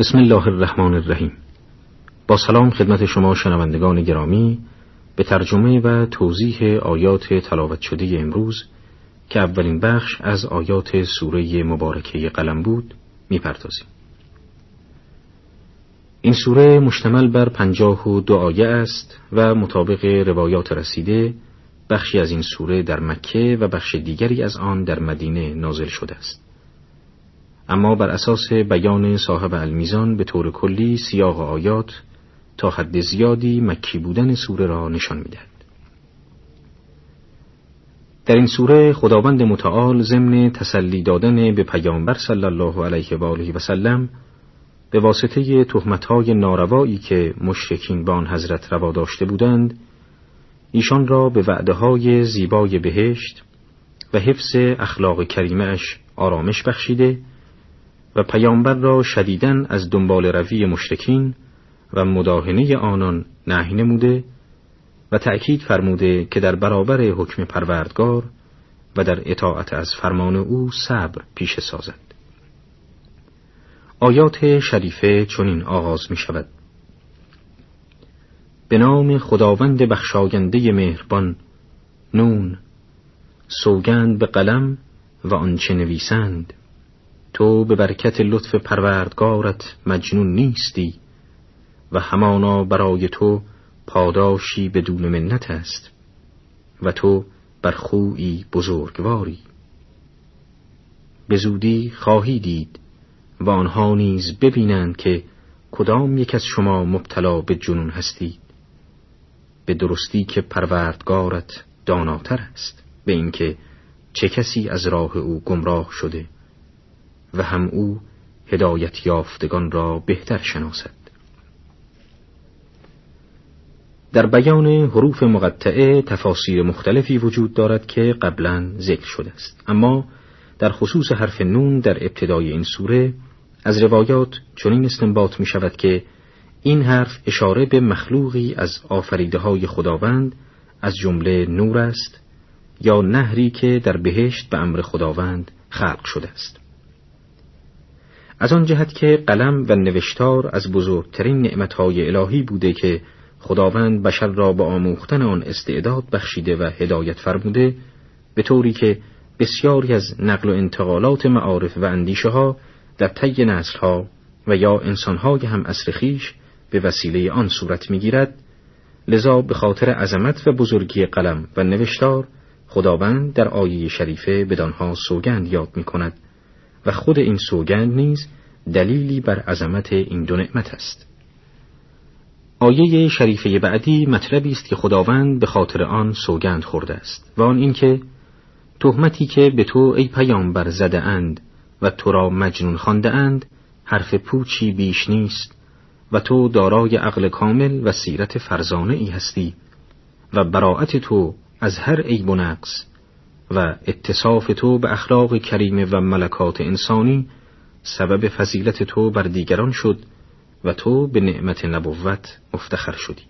بسم الله الرحمن الرحیم با سلام خدمت شما شنوندگان گرامی به ترجمه و توضیح آیات تلاوت شده امروز که اولین بخش از آیات سوره مبارکه قلم بود می‌پردازیم. این سوره مشتمل بر پنجاه و دو آیه است و مطابق روایات رسیده بخشی از این سوره در مکه و بخش دیگری از آن در مدینه نازل شده است. اما بر اساس بیان صاحب المیزان به طور کلی سیاق آیات تا حد زیادی مکی بودن سوره را نشان می‌دهد. در این سوره خداوند متعال ضمن تسلی دادن به پیامبر صلی الله علیه و آله و سلم به واسطه تهمتهای ناروایی که مشرکین به آن حضرت روا داشته بودند ایشان را به وعده های زیبای بهشت و حفظ اخلاق کریمش آرامش بخشیده و پیامبر را شدیدن از دنبال روی مشرکین و مداهنه آنان نهی نموده و تأکید فرموده که در برابر حکم پروردگار و در اطاعت از فرمان او صبر پیش سازد. آیات شریفه چنین آغاز می شود. به نام خداوند بخشاینده مهربان نون سوگند به قلم و آنچه نویسند تو به برکت لطف پروردگارت مجنون نیستی و همانا برای تو پاداشی بدون منت است و تو بر خویی بزرگواری. به زودی خواهی دید و آنها نیز ببینند که کدام یک از شما مبتلا به جنون هستید. به درستی که پروردگارت داناتر است به اینکه چه کسی از راه او گمراه شده. و هم او هدایت یافتگان را بهتر شناسد. در بیان حروف مقطعه تفاسیر مختلفی وجود دارد که قبلا ذکر شده است. اما در خصوص حرف نون در ابتدای این سوره از روایات چنین استنباط می شود که این حرف اشاره به مخلوقی از آفریده های خداوند از جمله نور است یا نهری که در بهشت به امر خداوند خلق شده است. از آن جهت که قلم و نوشتار از بزرگترین نعمتهای الهی بوده که خداوند بشر را به آموختن آن استعداد بخشیده و هدایت فرموده به طوری که بسیاری از نقل و انتقالات معارف و اندیشه ها در طی نسل ها و یا انسان های هم اصر خیش به وسیله آن صورت می‌گیرد لذا به خاطر عظمت و بزرگی قلم و نوشتار خداوند در آیه شریفه بدانها سوگند یاد می کند و خود این سوگند نیز دلیلی بر عظمت این دو نعمت است. آیه شریفه بعدی مطلبی است که خداوند به خاطر آن سوگند خورده است و آن اینکه تهمتی که به تو ای پیامبر زده اند و تو را مجنون خانده اند حرف پوچی بیش نیست و تو دارای عقل کامل و سیرت فرزانه ای هستی و براعت تو از هر عیب و نقص و اتصاف تو به اخلاق کریمه و ملکات انسانی سبب فضیلت تو بر دیگران شد و تو به نعمت نبوت مفتخر شدی.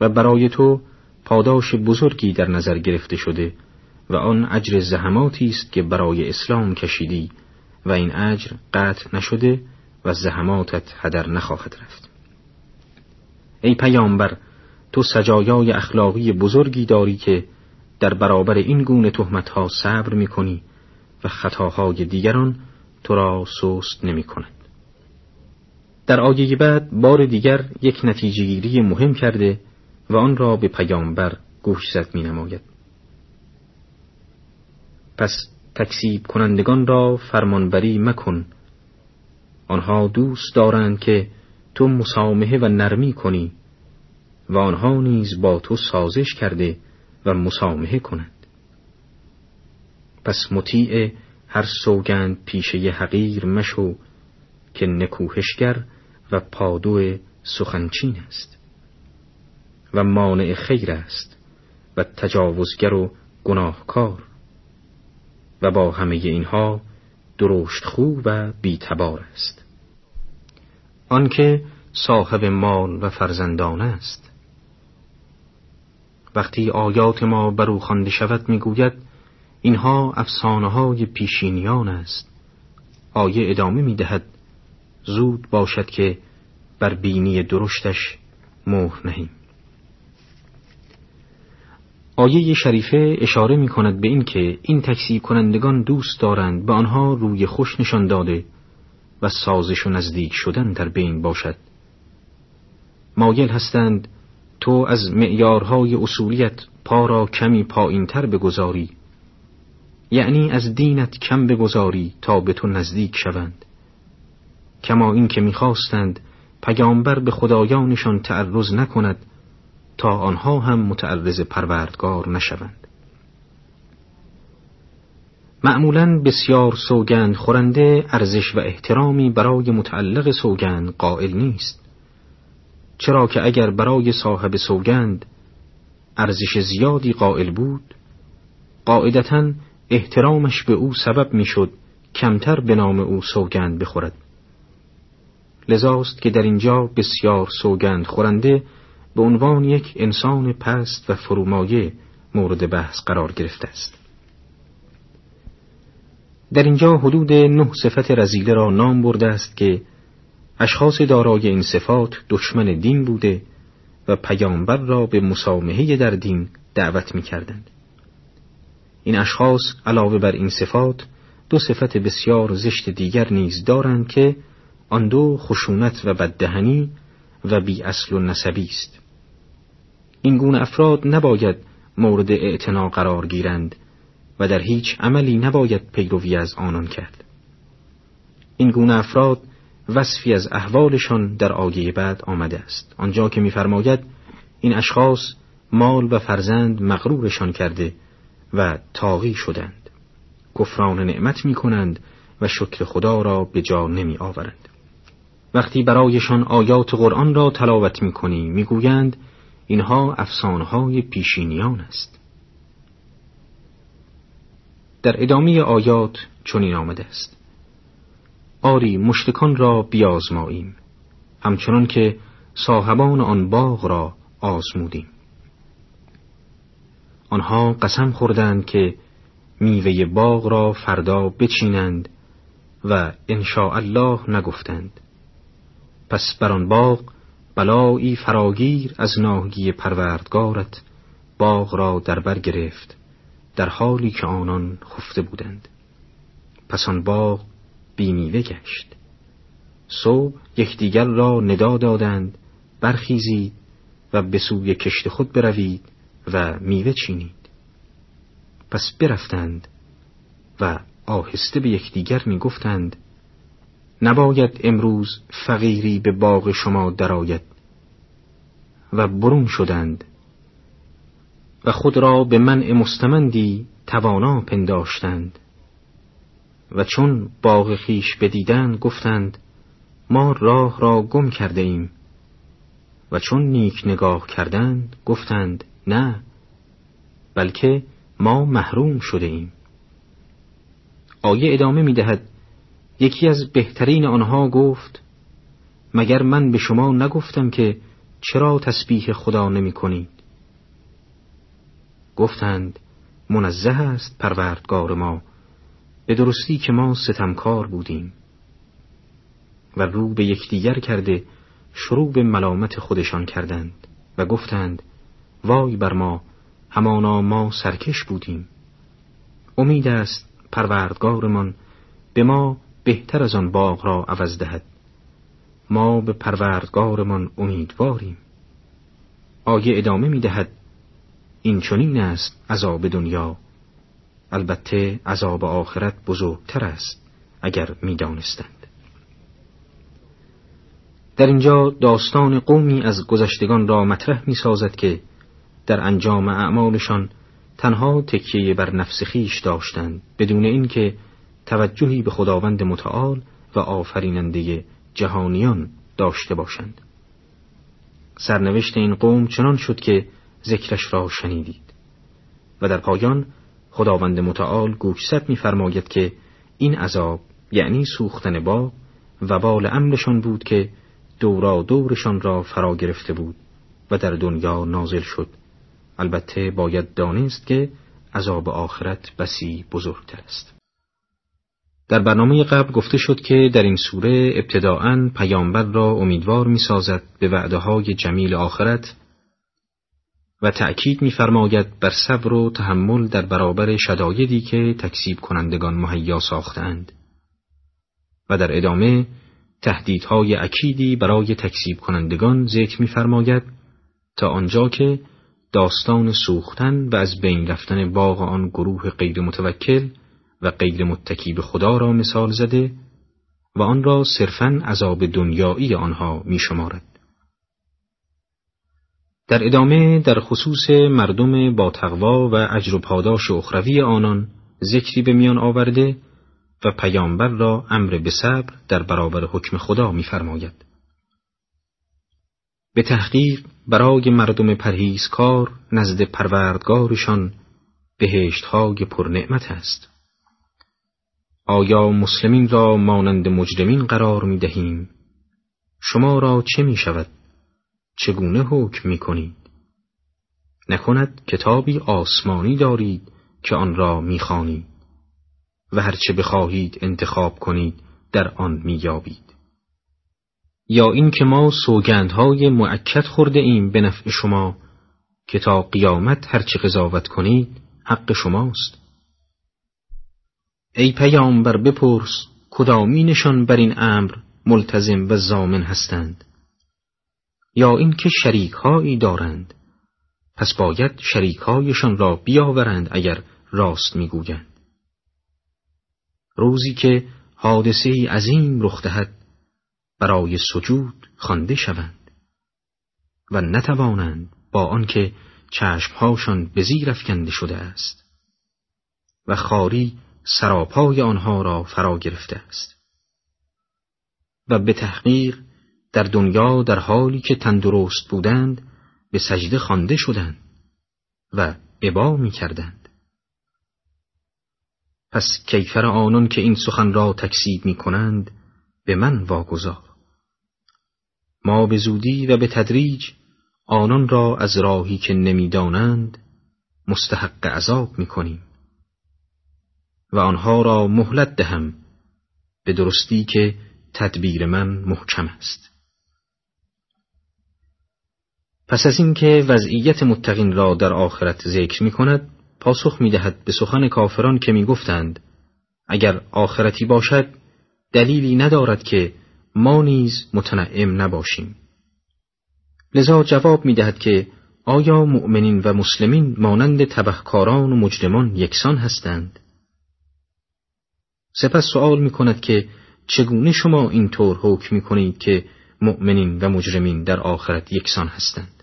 و برای تو پاداش بزرگی در نظر گرفته شده و آن اجر زحماتی است که برای اسلام کشیدی و این اجر قطع نشده و زحماتت هدر نخواهد رفت. ای پیامبر تو سجایای اخلاقی بزرگی داری که در برابر این گونه تهمتها صبر می کنی و خطاهای دیگران تو را سست نمی کند. در آیه بعد بار دیگر یک نتیجه گیری مهم کرده و آن را به پیامبر گوش زد می نماید. پس تکسیب کنندگان را فرمانبری مکن آنها دوست دارند که تو مسامحه و نرمی کنی و آنها نیز با تو سازش کرده و مسامحه کنند پس مطیع هر سوگند پیشه حقیر مشو که نکوهشگر و پادو سخنچین است و مانع خیر است و تجاوزگر و گناهکار و با همه اینها درشت خوب و بیتبار است. آنکه صاحب مال و فرزندان است وقتی آیات ما بر او خوانده شود می‌گوید اینها افسانه های پیشینیان است. آیه ادامه می‌دهد زود باشد که بر بینی درشتش مهر نهیم. آیه شریفه اشاره می کند به این که این تکسی کنندگان دوست دارند به آنها روی خوش نشان داده و سازش و نزدیک شدن در بین باشد. مایل هستند تو از معیارهای اصولیت پا را کمی پایین تر بگذاری. یعنی از دینت کم بگذاری تا به تو نزدیک شوند. کما این که می‌خواستند پیامبر به خدایانشان تعرض نکند تا آنها هم متعرض پروردگار نشوند. معمولا بسیار سوگند خورنده ارزش و احترامی برای متعلق سوگند قائل نیست. چرا که اگر برای صاحب سوگند ارزش زیادی قائل بود قاعدتا احترامش به او سبب می‌شد کمتر به نام او سوگند بخورد. لذاست که در اینجا بسیار سوگند خورنده به عنوان یک انسان پست و فرومایه مورد بحث قرار گرفته است. در اینجا حدود نه صفت رزیله را نام برده است که اشخاص دارای این صفات دشمن دین بوده و پیامبر را به مسامحه در دین دعوت می کردند. این اشخاص علاوه بر این صفات دو صفت بسیار زشت دیگر نیز دارند که آن دو خشونت و بددهنی و بی اصل و نسبی است این گونه افراد نباید مورد اعتنا قرار گیرند و در هیچ عملی نباید پیروی از آنان کرد این گونه افراد وصفی از احوالشان در آیه بعد آمده است. آنجا که می‌فرماید این اشخاص مال و فرزند مغرورشان کرده و تاغی شدند. کفران نعمت می کنند و شکر خدا را به جا نمی آورند وقتی برایشان آیات قرآن را تلاوت می کنی می گویند اینها افسانهای پیشینیان است. در ادامه آیات چنین آمده است. آری مشتکان را بیازماییم. همچنان که صاحبان آن باغ را آزمودیم. آنها قسم خوردند که میوه باغ را فردا بچینند و انشاء الله نگفتند. پس بر آن باغ بلایی فراگیر از ناهگی پروردگارت باغ را در بر گرفت در حالی که آنان خفته بودند. پس آن باغ بیمیوه گشت. صبح یکدیگر را ندا دادند برخیزید و به سوی کشت خود بروید و میوه چینید. پس برفتند و آهسته به یکدیگر می‌گفتند نباید امروز فقیری به باغ شما درآید. و برون شدند. و خود را به منع مستمندی توانا پنداشتند. و چون باغ خیش بدیدند گفتند ما راه را گم کرده ایم. و چون نیک نگاه کردند گفتند نه بلکه ما محروم شده ایم. آیه ادامه می دهد یکی از بهترین آنها گفت مگر من به شما نگفتم که چرا تسبیح خدا نمی کنید؟ گفتند منزه است پروردگار ما. به درستی که ما ستمکار بودیم و رو به یکدیگر کرده شروع به ملامت خودشان کردند و گفتند وای بر ما همانا ما سرکش بودیم. امید است پروردگارمان به ما بهتر از آن باغ را عوض دهد. ما به پروردگارمان امیدواریم. آیه ادامه می دهد این چنین است عذاب دنیا. البته عذاب آخرت بزرگتر است اگر می دانستند. در اینجا داستان قومی از گذشتگان را مطرح می سازد که در انجام اعمالشان تنها تکیه بر نفس خیش داشتند بدون اینکه توجهی به خداوند متعال و آفریننده جهانیان داشته باشند سرنوشت این قوم چنان شد که ذکرش را شنیدید و در پایان خداوند متعال گوشزد می‌فرماید که این عذاب یعنی سوختن با و بال امرشان بود که دورا دورشان را فرا گرفته بود و در دنیا نازل شد. البته باید دانست که عذاب آخرت بسی بزرگتر است. در برنامه قبل گفته شد که در این سوره ابتداعا پیامبر را امیدوار می سازد به وعده های جمیل آخرت و تأکید می‌فرماید بر صبر و تحمل در برابر شدایدی که تکسیب کنندگان مهیا ساختند و در ادامه تهدیدهای اکیدی برای تکسیب کنندگان ذکر می‌فرماید تا آنجا که داستان سوختن و از بین رفتن باغ آن گروه غیر متوکل و غیر متکی به خدا را مثال زده و آن را صرفاً عذاب دنیایی آنها می شمارد. در ادامه در خصوص مردم با تقوا و اجر و پاداش اخروی آنان ذکری به میان آورده و پیامبر را امر به صبر در برابر حکم خدا می‌فرماید. به تحقیق برای مردم پرهیزکار نزد پروردگارشان بهشتهای پرنعمت است. آیا مسلمین را مانند مجرمین قرار می دهیم؟ شما را چه می شود؟ چگونه حکم می کنید؟ نکند کتابی آسمانی دارید که آن را می خانید و هرچه بخواهید انتخاب کنید در آن می یابید. یا اینکه ما سوگندهای معکد خورده ایم به نفع شما که تا قیامت هرچه قضاوت کنید حق شماست ای پیامبر بپرس کدامینشان بر این امر ملتزم و زامن هستند یا اینکه شریکهایی دارند. پس باید شریکهایشان را بیاورند اگر راست می‌گویند. روزی که حادثه عظیم رخ دهد برای سجود خوانده شوند و نتوانند با آنکه چشمهاشان به زیر افکنده شده است و خاری سراپای آنها را فرا گرفته است و به تحقیق در دنیا در حالی که تندرست بودند به سجده خوانده شدند و عبا می کردند. پس کیفر آنان که این سخن را تکسید می کنند به من واگذار. ما به زودی و به تدریج آنان را از راهی که نمی‌دانند مستحق عذاب می کنیم و آنها را مهلت دهم به درستی که تدبیر من محکم است. پس از اینکه وضعیت متقین را در آخرت ذکر می کند پاسخ می دهد به سخن کافران که می گفتند اگر آخرتی باشد دلیلی ندارد که ما نیز متنعم نباشیم لذا جواب می دهد که آیا مؤمنین و مسلمین مانند تبهکاران و مجرمان یکسان هستند؟ سپس سوال می کند که چگونه شما اینطور حکم می کنید که مؤمنین و مجرمین در آخرت یکسان هستند؟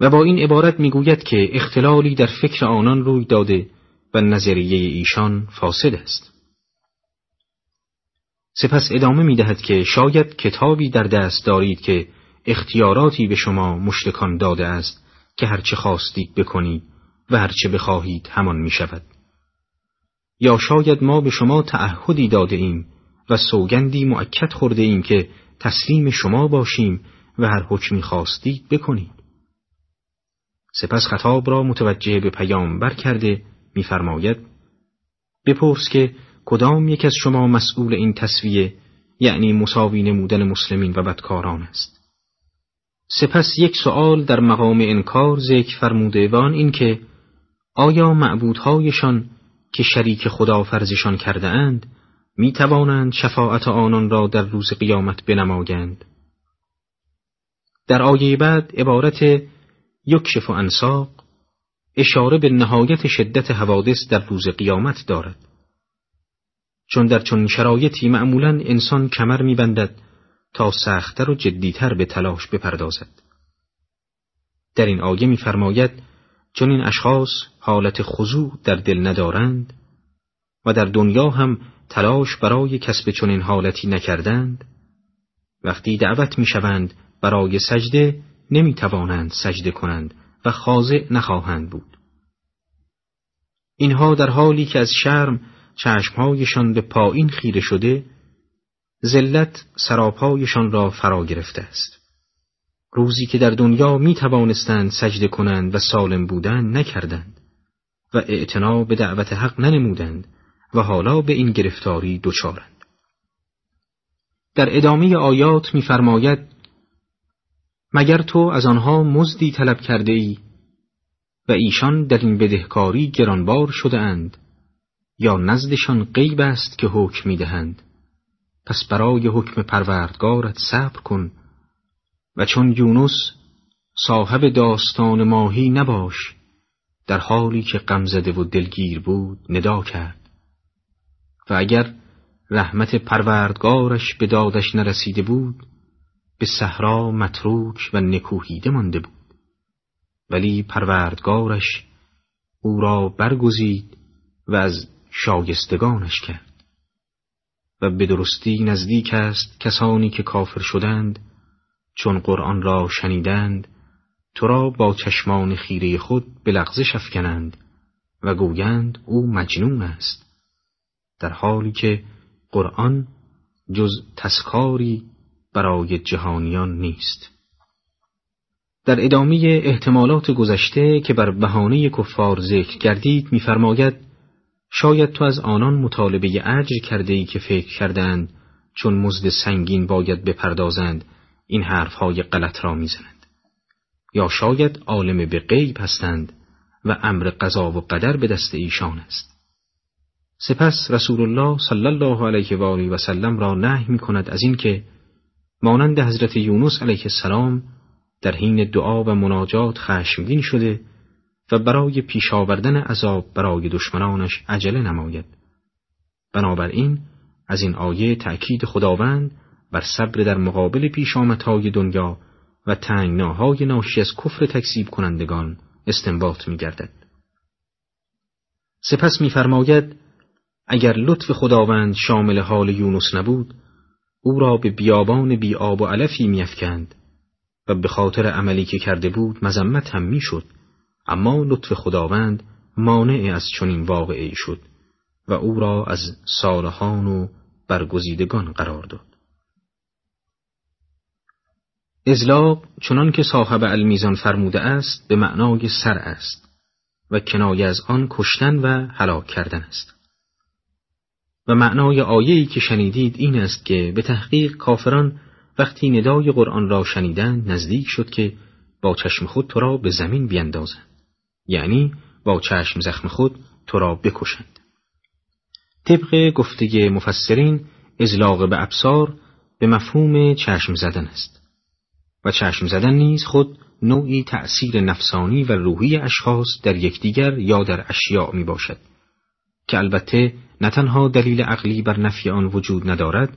و با این عبارت می‌گوید که اختلالی در فکر آنان روی داده و نظریه ایشان فاسد است. سپس ادامه می دهد که شاید کتابی در دست دارید که اختیاراتی به شما مشتکان داده است که هرچه خواستید بکنید و هرچه بخواهید همان می شود. یا شاید ما به شما تعهدی داده ایم و سوگندی معکد خورده ایم که تسلیم شما باشیم و هر حکمی خواستید بکنید. سپس خطاب را متوجه به پیامبر کرده میفرماید بپرس که کدام یک از شما مسئول این تصویه یعنی مساوی نمودن مسلمین و بدکاران است؟ سپس یک سؤال در مقام انکار ذکر فرموده و آن این که آیا معبودهایشان که شریک خدا فرزشان کرده اند می توانند شفاعت آنان را در روز قیامت بنمایند؟ در آیه بعد عبارت یکشف و انساق اشاره به نهایت شدت حوادث در روز قیامت دارد. چون در چون شرایطی معمولا انسان کمر میبندد تا سختتر و جدیتر به تلاش بپردازد. در این آیه میفرماید چون این اشخاص حالت خضوع در دل ندارند و در دنیا هم تلاش برای کسب چنین حالتی نکردند وقتی دعوت می‌شوند برای سجده نمی توانند سجده کنند و خاضع نخواهند بود. اینها در حالی که از شرم چشمهایشان به پایین خیره شده ذلت سراپایشان را فرا گرفته است. روزی که در دنیا می توانستند سجده کنند و سالم بودند نکردند و اعتنا به دعوت حق ننمودند و حالا به این گرفتاری دچارند در ادامه آیات می‌فرماید مگر تو از آنها مزدی طلب کرده ای و ایشان در این بدهکاری گرانبار شده اند یا نزدشان غیب است که حکم می‌دهند؟ پس برای حکم پروردگارت صبر کن و چون یونس صاحب داستان ماهی نباش در حالی که غمزده و دلگیر بود ندا کرد. و اگر رحمت پروردگارش به دادش نرسیده بود به صحرا متروک و نکوهیده مانده بود. ولی پروردگارش او را برگزید و از شایستگانش کرد. و به درستی نزدیک است کسانی که کافر شدند چون قرآن را شنیدند تو را با چشمان خیره خود به لغزش افکنند و گویند او مجنون است در حالی که قرآن جز تسکاری برای جهانیان نیست. در ادامه احتمالات گذشته که بر بهانه کفار ذکر کردید می‌فرماید شاید تو از آنان مطالبه اجر کرده ای که فکر کردند چون مزد سنگین باید بپردازند این حرفهای غلط را می‌زنند یا شاید عالم به غیب هستند و امر قضا و قدر به دست ایشان است. سپس رسول الله صلی الله علیه و آله و سلم را نهی می کند از اینکه مانند حضرت یونس علیه السلام در حین دعا و مناجات خشمگین شده و برای پیش آوردن عذاب برای دشمنانش عجله نماید بنابراین از این آیه تأکید خداوند بر صبر در مقابل پیش آمدهای دنیا و تنگناهای ناشی از کفر تکذیب کنندگان استنباط می گردد. سپس میفرماید اگر لطف خداوند شامل حال یونس نبود او را به بیابان بی آب و علفی میافکند و به خاطر عملی که کرده بود مذمت هم می‌شد. اما لطف خداوند مانع از چنین واقعی شد و او را از صالحان و برگزیدگان قرار داد. ازلاق چنان که صاحب المیزان فرموده است به معنای سر است و کنایه از آن کشتن و هلاک کردن است. و معنای آیه‌ای که شنیدید این است که به تحقیق کافران وقتی ندای قرآن را شنیدند نزدیک شد که با چشم خود تو را به زمین بیندازند. یعنی با چشم زخم خود تو را بکشند. طبق گفته مفسرین ازلاق به ابصار به مفهوم چشم زدن است. و چشم زدن نیز خود نوعی تأثیر نفسانی و روحی اشخاص در یکدیگر یا در اشیاء می باشد که البته نه تنها دلیل عقلی بر نفی آن وجود ندارد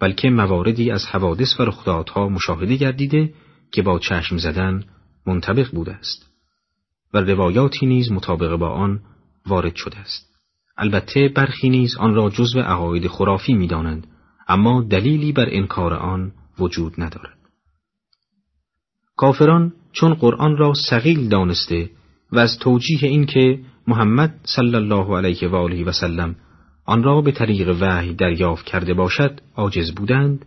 بلکه مواردی از حوادث و رخدادها مشاهده گردیده که با چشم زدن منطبق بوده است و روایاتی نیز مطابق با آن وارد شده است. البته برخی نیز آن را جزو عقاید خرافی می‌دانند اما دلیلی بر انکار آن وجود ندارد. کافران چون قرآن را سقیل دانسته و از توجیه اینکه محمد صلی الله علیه و آله و سلم آن را به طریق وحی دریافت کرده باشد عاجز بودند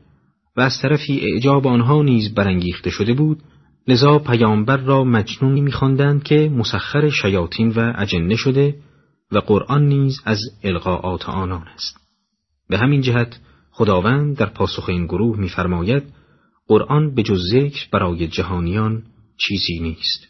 و از طرفی اعجاب آنها نیز برانگیخته شده بود. لذا پیامبر را مجنونی میخواندند که مسخر شیاطین و اجنه شده و قرآن نیز از القاعات آنان است. به همین جهت خداوند در پاسخ این گروه میفرماید قرآن به جز ذکر برای جهانیان چیزی نیست.